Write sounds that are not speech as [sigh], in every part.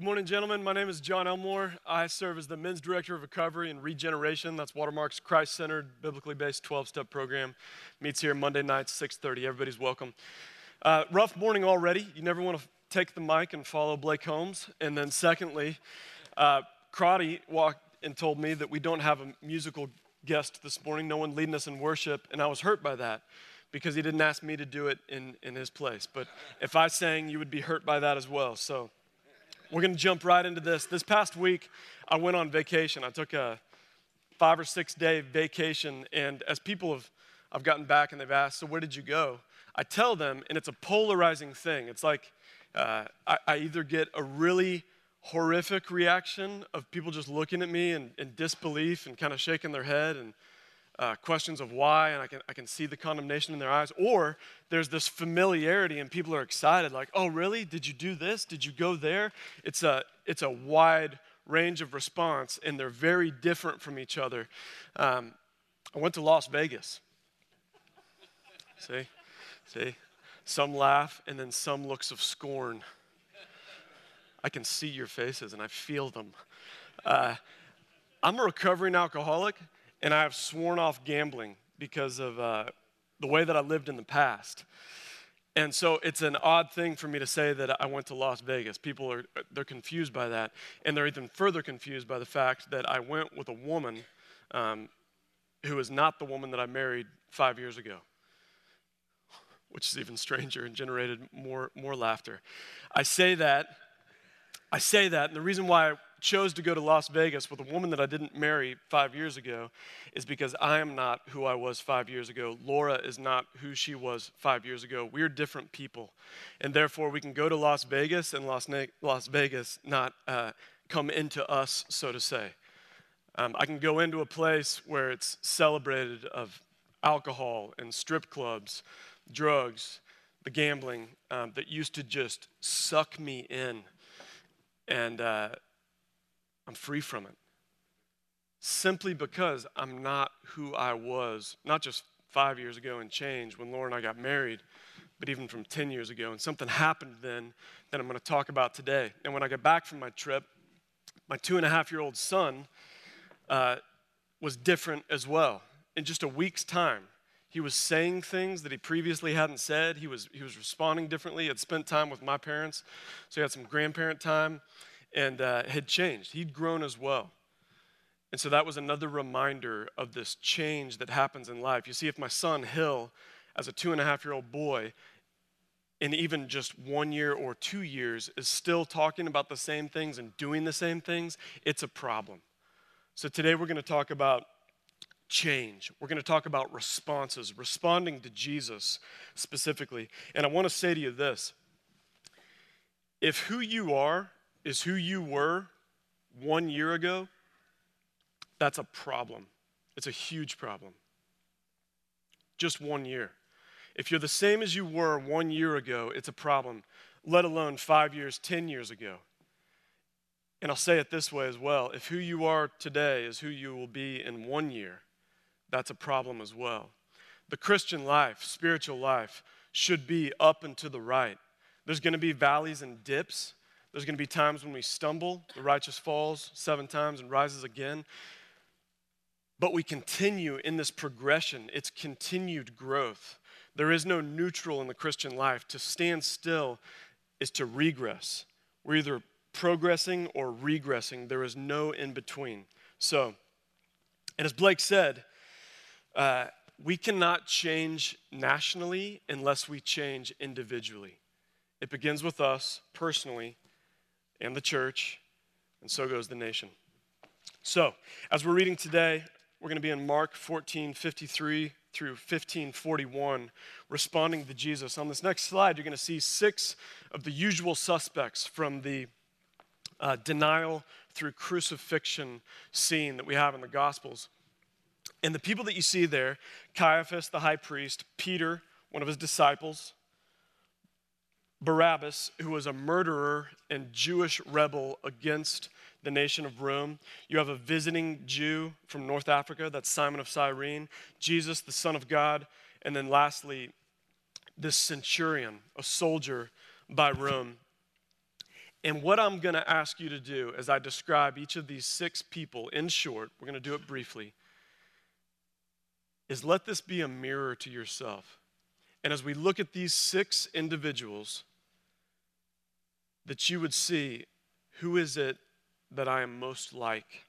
Good morning, gentlemen. My name is John Elmore. I serve as the men's director of recovery and regeneration. That's Watermark's Christ-centered, biblically based 12-step program. Meets here Monday nights, 6:30. Everybody's welcome. Uh, rough morning already. You never want to take the mic and follow Blake Holmes. And then, secondly, uh, Crotty walked and told me that we don't have a musical guest this morning. No one leading us in worship, and I was hurt by that because he didn't ask me to do it in, in his place. But if I sang, you would be hurt by that as well. So. We're going to jump right into this. This past week, I went on vacation. I took a five or six day vacation, and as people have I've gotten back and they've asked, So, where did you go? I tell them, and it's a polarizing thing. It's like uh, I, I, either get a really horrific reaction of people just looking at me in, in disbelief and kind of shaking their head and uh, questions of why, and I can, I can see the condemnation in their eyes. Or there's this familiarity, and people are excited, like, oh, really? Did you do this? Did you go there? It's a, it's a wide range of response, and they're very different from each other. Um, I went to Las Vegas. see? See? Some laugh, and then some looks of scorn. I can see your faces, and I feel them. Uh, I'm a recovering alcoholic and I have sworn off gambling because of uh, the way that I lived in the past. And so it's an odd thing for me to say that I went to Las Vegas. People are they're confused by that, and they're even further confused by the fact that I went with a woman um, who is not the woman that I married five years ago, which is even stranger and generated more more laughter. I say that. I say that, and the reason why chose to go to Las Vegas with a woman that I didn't marry five years ago is because I am not who I was five years ago. Laura is not who she was five years ago. We're different people. And therefore, we can go to Las Vegas and Las, Las Vegas not uh, come into us, so to say. Um, I can go into a place where it's celebrated of alcohol and strip clubs, drugs, the gambling um, that used to just suck me in. And, uh, I'm free from it. Simply because I'm not who I was, not just five years ago and change when Laura and I got married, but even from 10 years ago. And something happened then that I'm going to talk about today. And when I got back from my trip, my two and a half year old son uh, was different as well. In just a week's time, he was saying things that he previously hadn't said. He was, he was responding differently. He had spent time with my parents, so he had some grandparent time and uh, had changed. He'd grown as well. And so that was another reminder of this change that happens in life. You see, if my son Hill, as a two and a half year old boy, in even just one year or two years, is still talking about the same things and doing the same things, it's a problem. So today we're going to talk about change. We're going to talk about responses, responding to Jesus specifically. And I want to say to you this if who you are is who you were one year ago, that's a problem. It's a huge problem. Just one year. If you're the same as you were one year ago, it's a problem, let alone five years, 10 years ago. And I'll say it this way as well if who you are today is who you will be in one year, that's a problem as well. The Christian life, spiritual life, should be up and to the right. There's going to be valleys and dips, there's going to be times when we stumble, the righteous falls seven times and rises again. But we continue in this progression, it's continued growth. There is no neutral in the Christian life. To stand still is to regress. We're either progressing or regressing, there is no in between. So, and as Blake said, uh, we cannot change nationally unless we change individually. It begins with us personally and the church, and so goes the nation. So, as we're reading today, we're going to be in Mark 14 53 through 15 41, responding to Jesus. On this next slide, you're going to see six of the usual suspects from the uh, denial through crucifixion scene that we have in the Gospels. And the people that you see there Caiaphas, the high priest, Peter, one of his disciples, Barabbas, who was a murderer and Jewish rebel against the nation of Rome. You have a visiting Jew from North Africa, that's Simon of Cyrene, Jesus, the Son of God, and then lastly, this centurion, a soldier by Rome. And what I'm going to ask you to do as I describe each of these six people in short, we're going to do it briefly, is let this be a mirror to yourself. And as we look at these six individuals, that you would see who is it that I am most like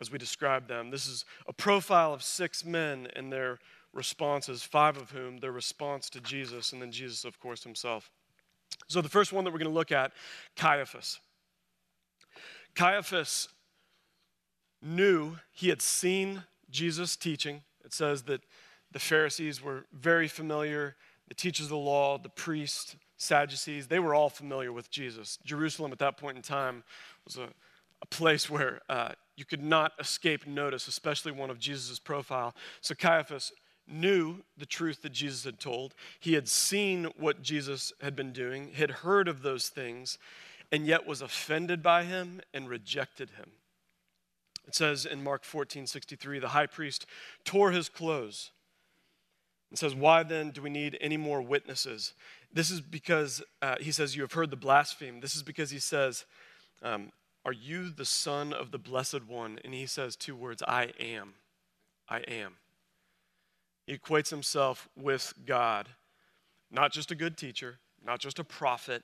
as we describe them. This is a profile of six men and their responses, five of whom their response to Jesus, and then Jesus, of course, himself. So the first one that we're going to look at, Caiaphas. Caiaphas knew he had seen Jesus teaching. It says that the Pharisees were very familiar, the teachers of the law, the priests, Sadducees, they were all familiar with Jesus. Jerusalem at that point in time was a, a place where uh, you could not escape notice, especially one of Jesus' profile. So Caiaphas knew the truth that Jesus had told. He had seen what Jesus had been doing, had heard of those things, and yet was offended by him and rejected him. It says in Mark 14 63, the high priest tore his clothes and says, Why then do we need any more witnesses? This is because uh, he says, You have heard the blaspheme. This is because he says, um, Are you the Son of the Blessed One? And he says two words, I am. I am. He equates himself with God, not just a good teacher, not just a prophet,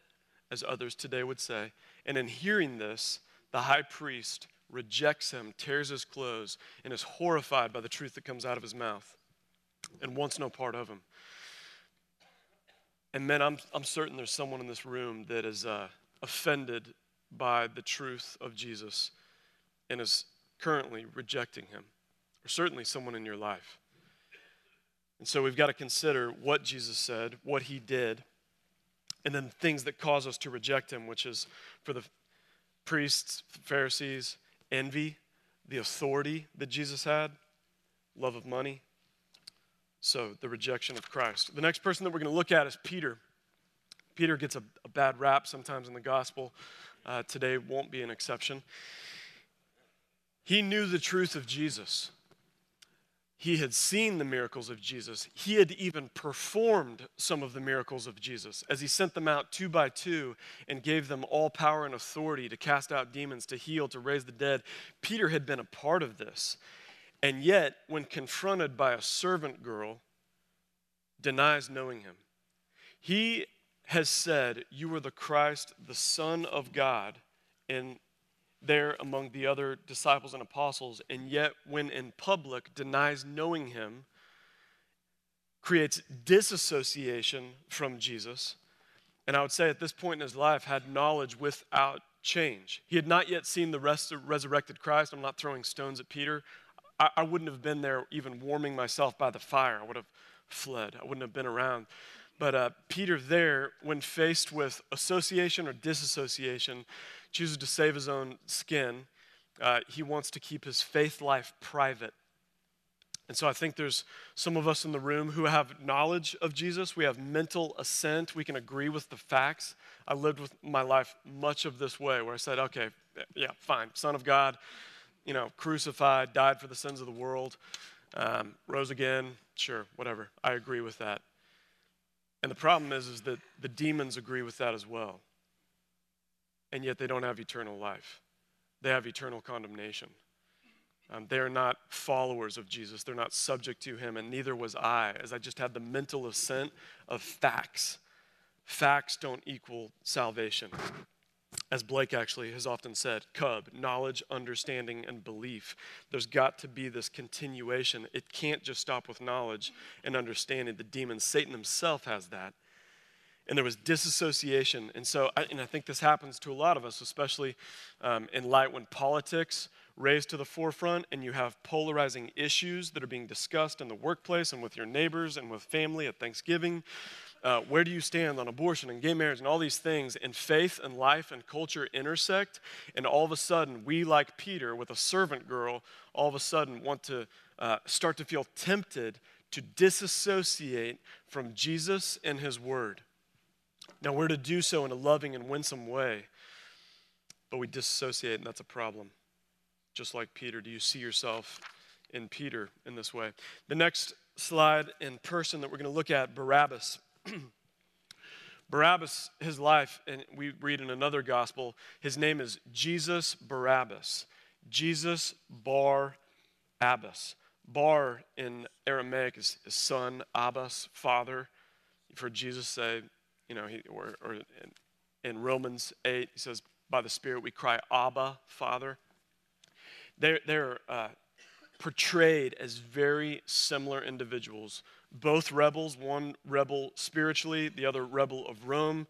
as others today would say. And in hearing this, the high priest rejects him, tears his clothes, and is horrified by the truth that comes out of his mouth and wants no part of him. And men, I'm, I'm certain there's someone in this room that is uh, offended by the truth of Jesus and is currently rejecting him, or certainly someone in your life. And so we've got to consider what Jesus said, what he did, and then things that cause us to reject him, which is for the priests, Pharisees, envy, the authority that Jesus had, love of money. So the rejection of Christ. The next person that we're going to look at is Peter. Peter gets a, a bad rap sometimes in the gospel. Uh, today won't be an exception. He knew the truth of Jesus. He had seen the miracles of Jesus. He had even performed some of the miracles of Jesus as he sent them out two by two and gave them all power and authority to cast out demons, to heal, to raise the dead. Peter had been a part of this. And yet, when confronted by a servant girl, denies knowing him. He has said, You are the Christ, the Son of God. And there among the other disciples and apostles, and yet, when in public, denies knowing him, creates disassociation from Jesus. And I would say at this point in his life, had knowledge without change. He had not yet seen the rest resurrected Christ. I'm not throwing stones at Peter. I, I wouldn't have been there even warming myself by the fire. I would have fled, I wouldn't have been around. But uh, Peter, there, when faced with association or disassociation, chooses to save his own skin. Uh, he wants to keep his faith life private. And so I think there's some of us in the room who have knowledge of Jesus. We have mental assent. We can agree with the facts. I lived with my life much of this way where I said, okay, yeah, fine, Son of God, you know, crucified, died for the sins of the world, um, rose again, sure, whatever. I agree with that. And the problem is, is that the demons agree with that as well and yet they don't have eternal life. They have eternal condemnation. Um, they're not followers of Jesus. They're not subject to him, and neither was I, as I just had the mental assent of facts. Facts don't equal salvation. As Blake actually has often said, cub, knowledge, understanding, and belief. There's got to be this continuation. It can't just stop with knowledge and understanding. The demon, Satan himself has that and there was disassociation. And so, I, and I think this happens to a lot of us, especially um, in light when politics raised to the forefront and you have polarizing issues that are being discussed in the workplace and with your neighbors and with family at Thanksgiving. Uh, where do you stand on abortion and gay marriage and all these things? And faith and life and culture intersect. And all of a sudden, we, like Peter with a servant girl, all of a sudden want to uh, start to feel tempted to disassociate from Jesus and his word. Now, we're to do so in a loving and winsome way, but we disassociate, and that's a problem. Just like Peter, do you see yourself in Peter in this way? The next slide in person that we're going to look at Barabbas. [clears throat] Barabbas, his life, and we read in another gospel, his name is Jesus Barabbas. Jesus Bar Abbas. Bar in Aramaic is, is son, Abbas, father. You've heard Jesus say, you know, he, or, or in, in Romans 8, he says, by the Spirit we cry, Abba, Father. They're, they're uh, portrayed as very similar individuals, both rebels, one rebel spiritually, the other rebel of Rome,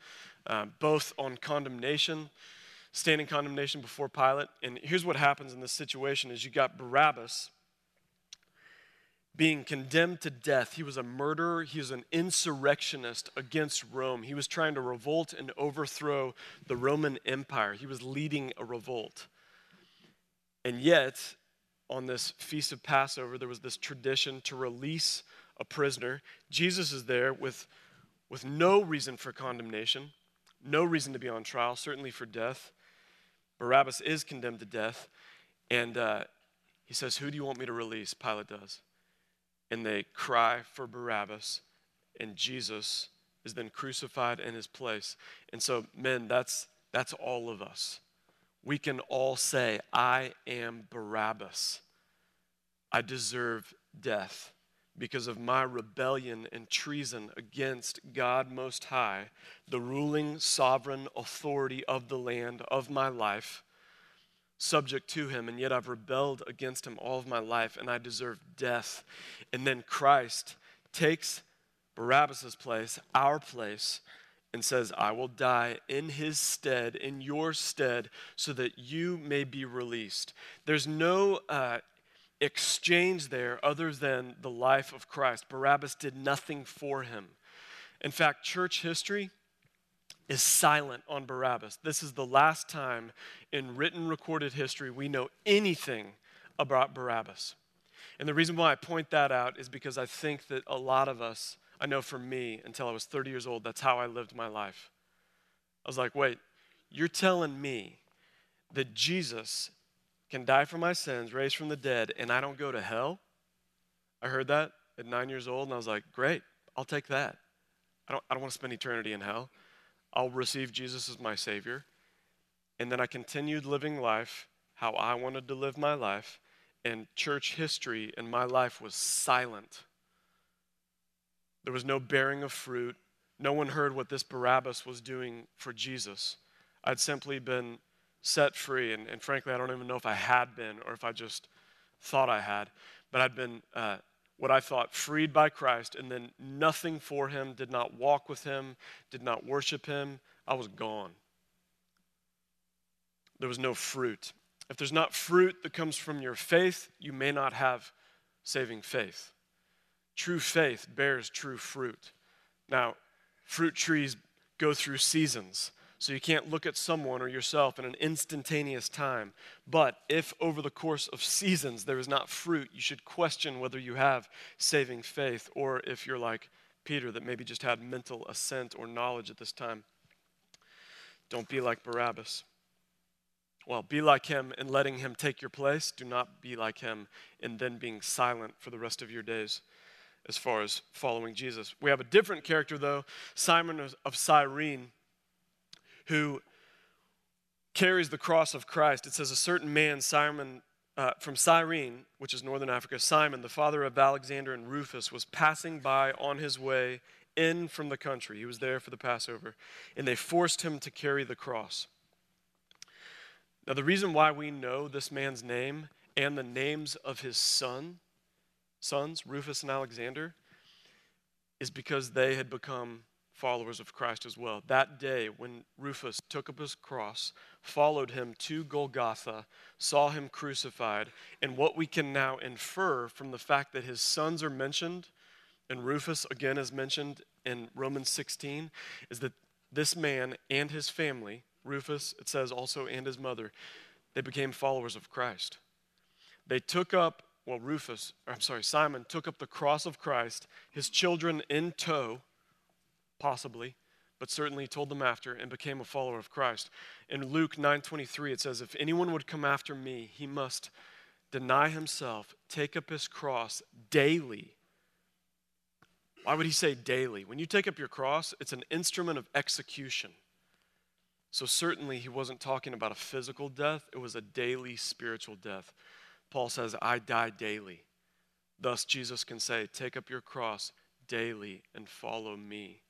uh, both on condemnation, standing condemnation before Pilate. And here's what happens in this situation is you got Barabbas being condemned to death. He was a murderer, he was an insurrectionist against Rome. He was trying to revolt and overthrow the Roman Empire. He was leading a revolt. And yet, on this feast of Passover, there was this tradition to release a prisoner. Jesus is there with, with no reason for condemnation, no reason to be on trial, certainly for death. Barabbas is condemned to death. And uh, he says, Who do you want me to release? Pilate does and they cry for Barabbas, and Jesus is then crucified in his place. And so, men, that's, that's all of us. We can all say, I am Barabbas. I deserve death because of my rebellion and treason against God Most High, the ruling sovereign authority of the land of my life subject to him, and yet I've rebelled against him all of my life, and I deserve death. And then Christ takes Barabbas' place, our place, and says, I will die in his stead, in your stead, so that you may be released. There's no uh, exchange there other than the life of Christ. Barabbas did nothing for him. In fact, church history is silent on Barabbas. This is the last time in written recorded history we know anything about Barabbas. And the reason why I point that out is because I think that a lot of us, I know for me, until I was 30 years old, that's how I lived my life. I was like, wait, you're telling me that Jesus can die for my sins, raised from the dead, and I don't go to hell? I heard that at nine years old, and I was like, great, I'll take that. I don't, I don't want to spend eternity in hell. I'll receive Jesus as my Savior. And then I continued living life how I wanted to live my life, and church history in my life was silent. There was no bearing of fruit. No one heard what this Barabbas was doing for Jesus. I'd simply been set free, and, and frankly, I don't even know if I had been or if I just thought I had, but I'd been uh, what I thought freed by Christ, and then nothing for him, did not walk with him, did not worship him. I was gone. There was no fruit. If there's not fruit that comes from your faith, you may not have saving faith. True faith bears true fruit. Now, fruit trees go through seasons. So you can't look at someone or yourself in an instantaneous time. But if over the course of seasons there is not fruit, you should question whether you have saving faith, or if you're like Peter, that maybe just had mental assent or knowledge at this time. Don't be like Barabbas. Well, be like him in letting him take your place. Do not be like him in then being silent for the rest of your days as far as following Jesus. We have a different character, though Simon of Cyrene who carries the cross of Christ. It says, A certain man, Simon uh, from Cyrene, which is northern Africa, Simon, the father of Alexander and Rufus, was passing by on his way in from the country. He was there for the Passover, and they forced him to carry the cross. Now, the reason why we know this man's name and the names of his son, sons, Rufus and Alexander, is because they had become followers of Christ as well. That day, when Rufus took up his cross, followed him to Golgotha, saw him crucified, and what we can now infer from the fact that his sons are mentioned, and Rufus again is mentioned in Romans 16, is that this man and his family, Rufus, it says also, and his mother, they became followers of Christ. They took up, well, Rufus, I'm sorry, Simon took up the cross of Christ, his children in tow possibly, but certainly told them after and became a follower of Christ. In Luke 9:23 it says if anyone would come after me, he must deny himself, take up his cross daily Why would he say daily? When you take up your cross, it's an instrument of execution. So, certainly, he wasn't talking about a physical death, it was a daily spiritual death. Paul says, I die daily. Thus, Jesus can say, Take up your cross daily and follow me.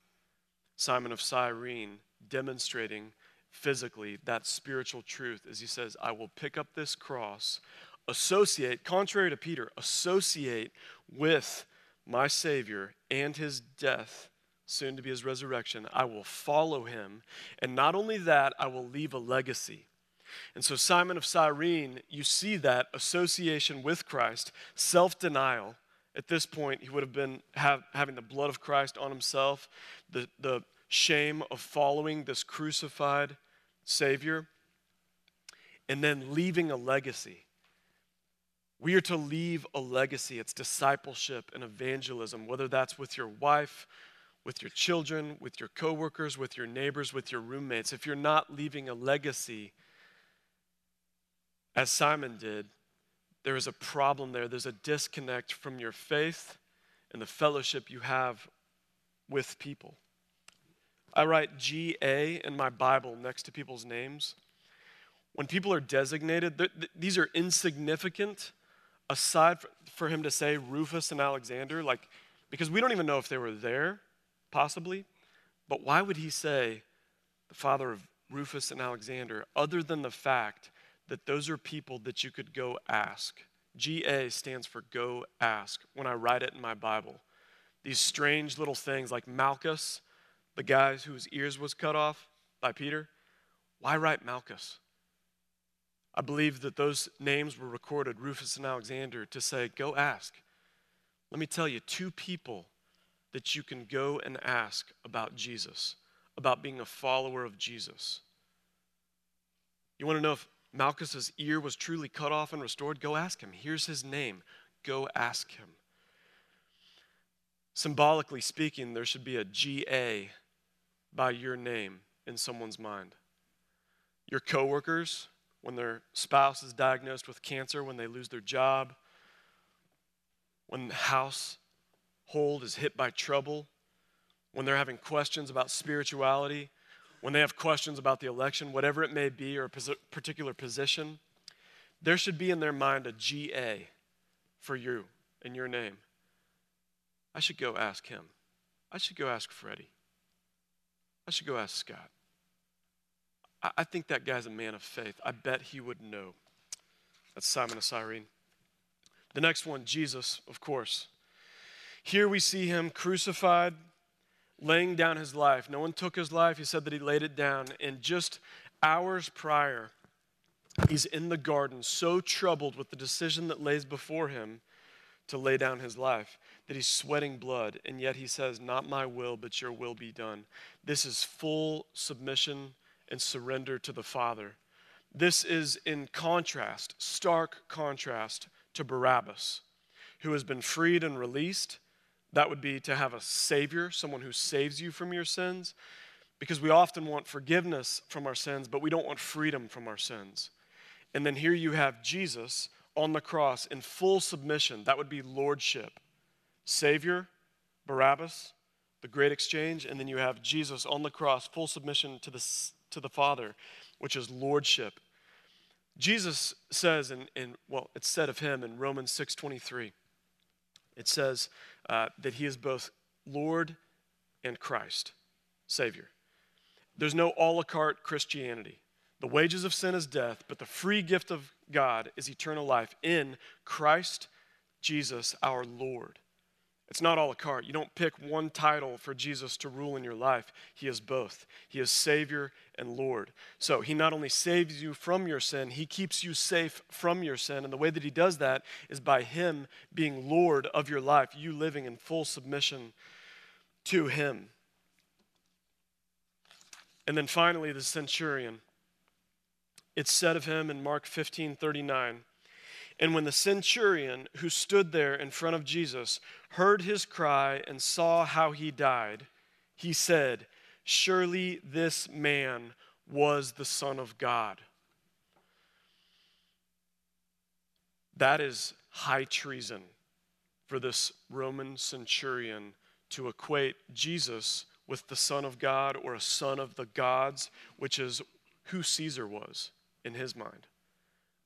Simon of Cyrene demonstrating physically that spiritual truth as he says, I will pick up this cross, associate, contrary to Peter, associate with my Savior and his death, soon to be his resurrection, I will follow him. And not only that, I will leave a legacy. And so, Simon of Cyrene, you see that association with Christ, self denial. At this point, he would have been have, having the blood of Christ on himself, the, the shame of following this crucified Savior, and then leaving a legacy. We are to leave a legacy. It's discipleship and evangelism, whether that's with your wife, with your children, with your coworkers, with your neighbors, with your roommates. If you're not leaving a legacy, as Simon did, there is a problem there. There's a disconnect from your faith and the fellowship you have with people. I write GA in my Bible next to people's names. When people are designated, these are insignificant aside for him to say Rufus and Alexander, like, because we don't even know if they were there, possibly, but why would he say the father of Rufus and Alexander, other than the fact that those are people that you could go ask? GA stands for go ask when I write it in my Bible. These strange little things like Malchus, the guy whose ears was cut off by Peter. Why write Malchus? I believe that those names were recorded, Rufus and Alexander, to say, go ask. Let me tell you, two people that you can go and ask about Jesus, about being a follower of Jesus. You want to know if Malchus's ear was truly cut off and restored? Go ask him. Here's his name. Go ask him. Symbolically speaking, there should be a GA by your name in someone's mind. Your coworkers, when their spouse is diagnosed with cancer, when they lose their job, when the household is hit by trouble, when they're having questions about spirituality, when they have questions about the election, whatever it may be, or a particular position, there should be in their mind a GA for you in your name. I should go ask him. I should go ask Freddie. I should go ask Scott. I think that guy's a man of faith. I bet he would know. That's Simon of Cyrene. The next one, Jesus, of course. Here we see him crucified, laying down his life. No one took his life. He said that he laid it down. And just hours prior, he's in the garden, so troubled with the decision that lays before him to lay down his life that he's sweating blood. And yet he says, Not my will, but your will be done. This is full submission and surrender to the Father. This is in contrast, stark contrast to Barabbas, who has been freed and released. That would be to have a Savior, someone who saves you from your sins, because we often want forgiveness from our sins, but we don't want freedom from our sins. And then here you have Jesus on the cross in full submission. That would be lordship. Savior, Barabbas, the great exchange, and then you have Jesus on the cross, full submission to the to the Father, which is lordship. Jesus says, in, in well, it's said of him in Romans 6.23, it says uh, that he is both Lord and Christ, Savior. There's no a la carte Christianity. The wages of sin is death, but the free gift of God is eternal life in Christ Jesus our Lord. It's not all a la carte. You don't pick one title for Jesus to rule in your life. He is both. He is Savior and Lord. So he not only saves you from your sin, he keeps you safe from your sin. And the way that he does that is by him being Lord of your life, you living in full submission to him. And then finally, the centurion. It's said of him in Mark 15 39. And when the centurion who stood there in front of Jesus heard his cry and saw how he died, he said, Surely this man was the Son of God. That is high treason for this Roman centurion to equate Jesus with the Son of God or a son of the gods, which is who Caesar was in his mind.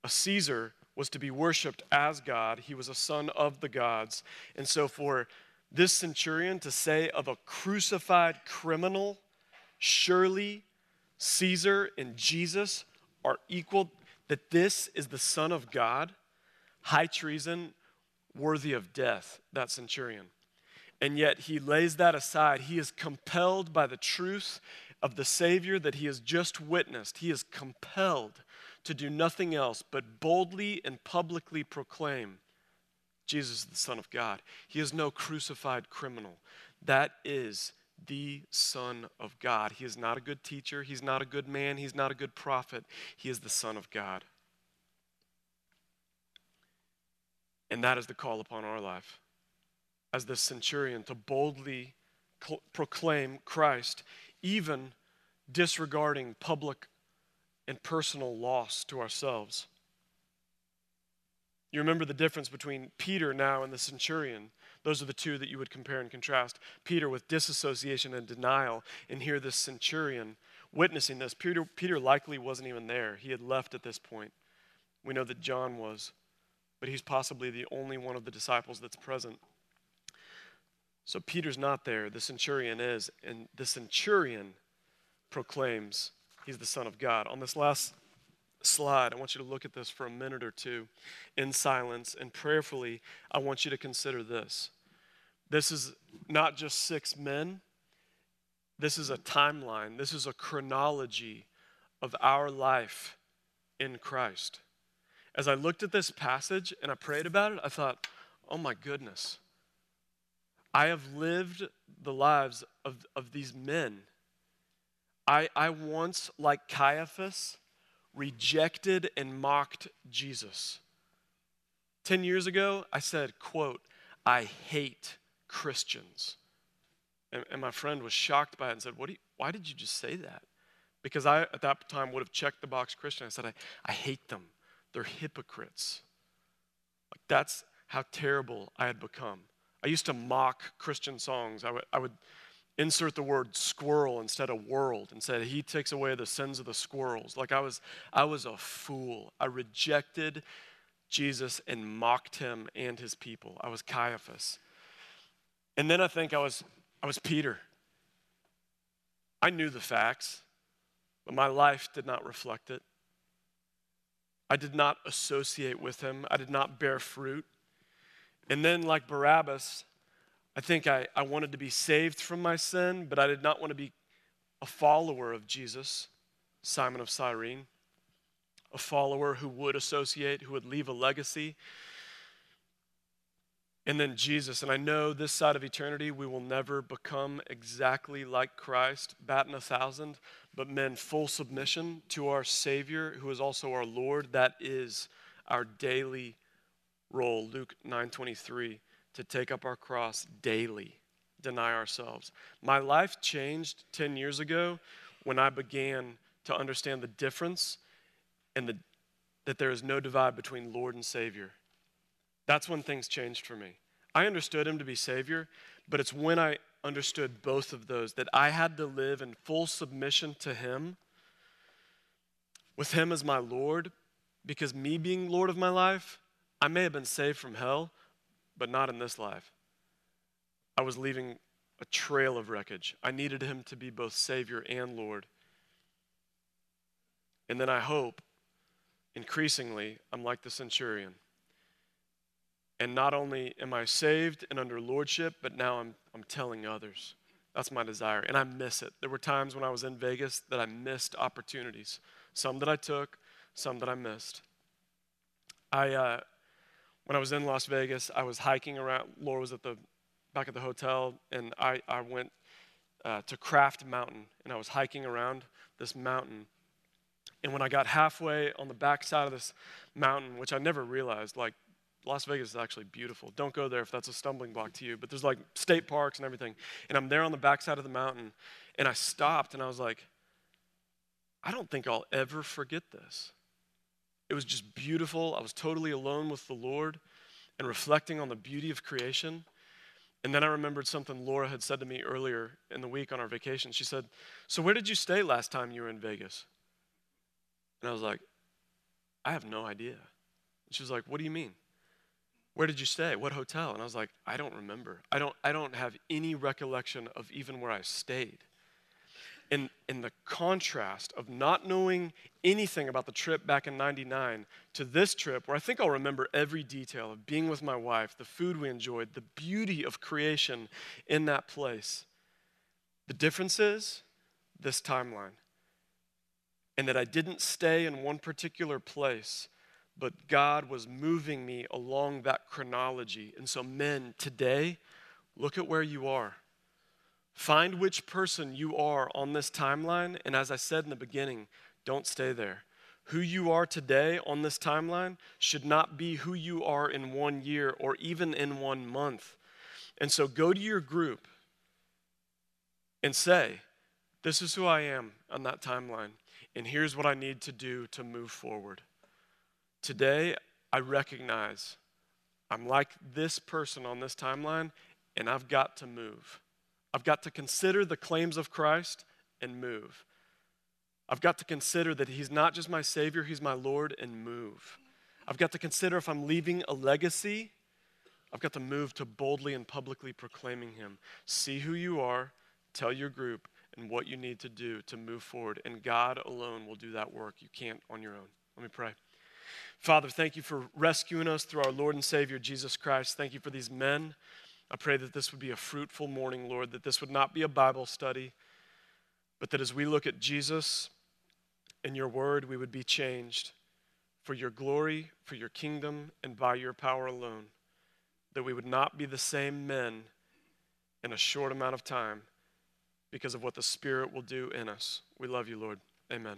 A Caesar was to be worshiped as God, he was a son of the gods. And so, for this centurion to say of a crucified criminal, surely Caesar and Jesus are equal, that this is the Son of God, high treason, worthy of death, that centurion. And yet he lays that aside. He is compelled by the truth of the Savior that he has just witnessed. He is compelled to do nothing else but boldly and publicly proclaim Jesus is the Son of God. He is no crucified criminal. That is the Son of God. He is not a good teacher. He's not a good man. He's not a good prophet. He is the Son of God. And that is the call upon our life as the centurion to boldly proclaim Christ, even disregarding public and personal loss to ourselves. You remember the difference between Peter now and the centurion. Those are the two that you would compare and contrast. Peter with disassociation and denial, and here this centurion witnessing this. Peter, Peter likely wasn't even there, he had left at this point. We know that John was, but he's possibly the only one of the disciples that's present. So Peter's not there, the centurion is, and the centurion proclaims he's the Son of God. On this last slide, I want you to look at this for a minute or two in silence and prayerfully. I want you to consider this. This is not just six men, this is a timeline, this is a chronology of our life in Christ. As I looked at this passage and I prayed about it, I thought, oh my goodness I have lived the lives of, of these men. I, I once, like Caiaphas, rejected and mocked Jesus. Ten years ago, I said, quote, I hate Christians. And, and my friend was shocked by it and said, what you, why did you just say that? Because I, at that time, would have checked the box Christian. I said, I, I hate them. They're hypocrites. Like, that's how terrible I had become. I used to mock Christian songs. I would, I would insert the word squirrel instead of world and said he takes away the sins of the squirrels. Like i was i was a fool. I rejected jesus and mocked him and his people. I was caiaphas. And then i think i was i was peter. I knew the facts but my life did not reflect it. I did not associate with him. I did not bear fruit. And then, like Barabbas, I think I, I wanted to be saved from my sin, but I did not want to be a follower of Jesus, Simon of Cyrene, a follower who would associate, who would leave a legacy. And then Jesus, and I know this side of eternity we will never become exactly like Christ, batting a thousand, but men, full submission to our Savior, who is also our Lord. That is our daily role, Luke 9:23, to take up our cross daily, deny ourselves. My life changed 10 years ago when I began to understand the difference and the, that there is no divide between Lord and Savior. That's when things changed for me. I understood him to be Savior, but it's when I understood both of those that I had to live in full submission to him, with him as my Lord, because me being Lord of my life I may have been saved from hell, but not in this life. I was leaving a trail of wreckage. I needed him to be both Savior and Lord. And then I hope, increasingly, I'm like the centurion. And not only am I saved and under lordship, but now I'm, I'm telling others. That's my desire. And I miss it. There were times when I was in Vegas that I missed opportunities, some that I took, some that I missed. I, uh, when I was in Las Vegas, I was hiking around. Laura was at the back at the hotel, and I, I went uh, to Craft Mountain, and I was hiking around this mountain. And when I got halfway on the back side of this mountain, which I never realized, like Las Vegas is actually beautiful. Don't go there if that's a stumbling block to you. But there's like state parks and everything. And I'm there on the backside of the mountain, and I stopped and I was like, I don't think I'll ever forget this. It was just beautiful. I was totally alone with the Lord and reflecting on the beauty of creation. And then I remembered something Laura had said to me earlier in the week on our vacation. She said, So, where did you stay last time you were in Vegas? And I was like, I have no idea. And she was like, What do you mean? Where did you stay? What hotel? And I was like, I don't remember. I don't, I don't have any recollection of even where I stayed. And, and the contrast of not knowing anything about the trip back in 99 to this trip, where I think I'll remember every detail of being with my wife, the food we enjoyed, the beauty of creation in that place. The difference is this timeline. And that I didn't stay in one particular place, but God was moving me along that chronology. And so, men, today, look at where you are. Find which person you are on this timeline. And as I said in the beginning, don't stay there. Who you are today on this timeline should not be who you are in one year or even in one month. And so go to your group and say, This is who I am on that timeline, and here's what I need to do to move forward. Today, I recognize I'm like this person on this timeline, and I've got to move. I've got to consider the claims of Christ and move. I've got to consider that He's not just my Savior, He's my Lord and move. I've got to consider if I'm leaving a legacy, I've got to move to boldly and publicly proclaiming Him. See who you are, tell your group, and what you need to do to move forward. And God alone will do that work. You can't on your own. Let me pray. Father, thank you for rescuing us through our Lord and Savior, Jesus Christ. Thank you for these men. I pray that this would be a fruitful morning, Lord, that this would not be a Bible study, but that as we look at Jesus and your word, we would be changed for your glory, for your kingdom, and by your power alone. That we would not be the same men in a short amount of time because of what the Spirit will do in us. We love you, Lord. Amen.